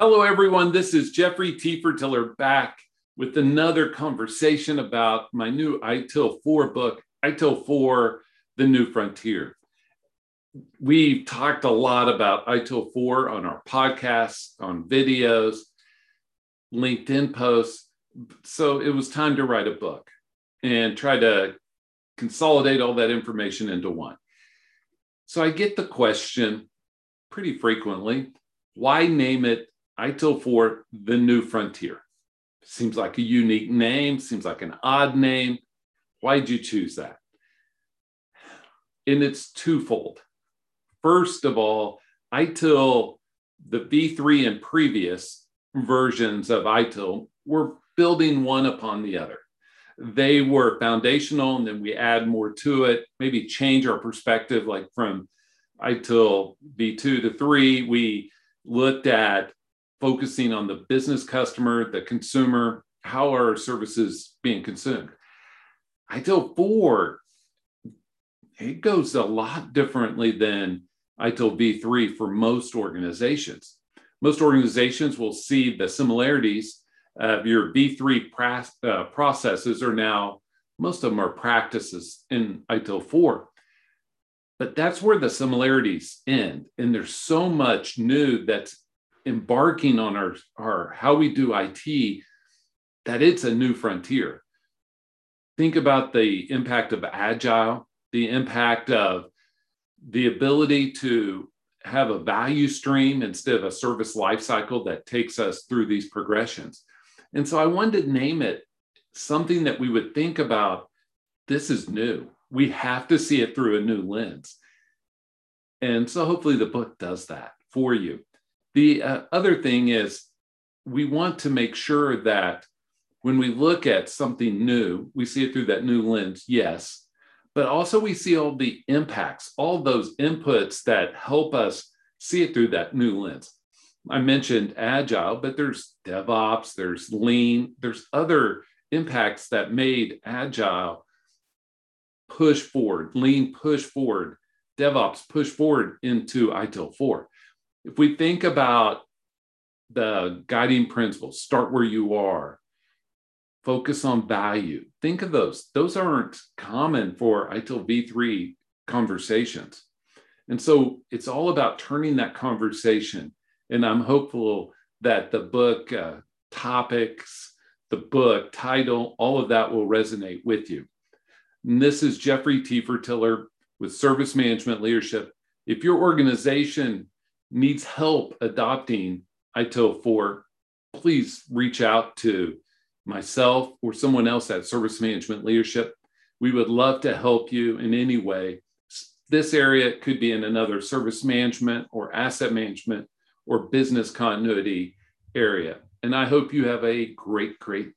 Hello, everyone. This is Jeffrey Tefertiller back with another conversation about my new ITIL 4 book, ITIL 4 The New Frontier. We've talked a lot about ITIL 4 on our podcasts, on videos, LinkedIn posts. So it was time to write a book and try to consolidate all that information into one. So I get the question pretty frequently why name it ITIL 4 The New Frontier? Seems like a unique name, seems like an odd name. Why'd you choose that? And it's twofold. First of all, ITIL, the V3 and previous versions of ITIL were building one upon the other. They were foundational, and then we add more to it, maybe change our perspective, like from ITIL V2 to 3, we looked at focusing on the business customer, the consumer, how are services being consumed. ITIL 4, it goes a lot differently than ITIL V3 for most organizations. Most organizations will see the similarities of your V3 pra- uh, processes are now, most of them are practices in ITIL 4. But that's where the similarities end. And there's so much new that's embarking on our, our how we do IT that it's a new frontier. Think about the impact of agile, the impact of the ability to have a value stream instead of a service lifecycle that takes us through these progressions. And so I wanted to name it something that we would think about this is new. We have to see it through a new lens. And so hopefully the book does that for you. The uh, other thing is, we want to make sure that when we look at something new, we see it through that new lens, yes, but also we see all the impacts, all those inputs that help us see it through that new lens. I mentioned agile, but there's DevOps, there's lean, there's other impacts that made agile push forward, lean push forward, DevOps push forward into ITIL 4 if we think about the guiding principles, start where you are, focus on value. Think of those. Those aren't common for ITIL V3 conversations. And so it's all about turning that conversation. And I'm hopeful that the book uh, topics, the book title, all of that will resonate with you. And this is Jeffrey Tefertiller with Service Management Leadership. If your organization needs help adopting ITIL 4, please reach out to myself or someone else at Service Management Leadership. We would love to help you in any way. This area could be in another service management or asset management or business continuity area. And I hope you have a great, great day.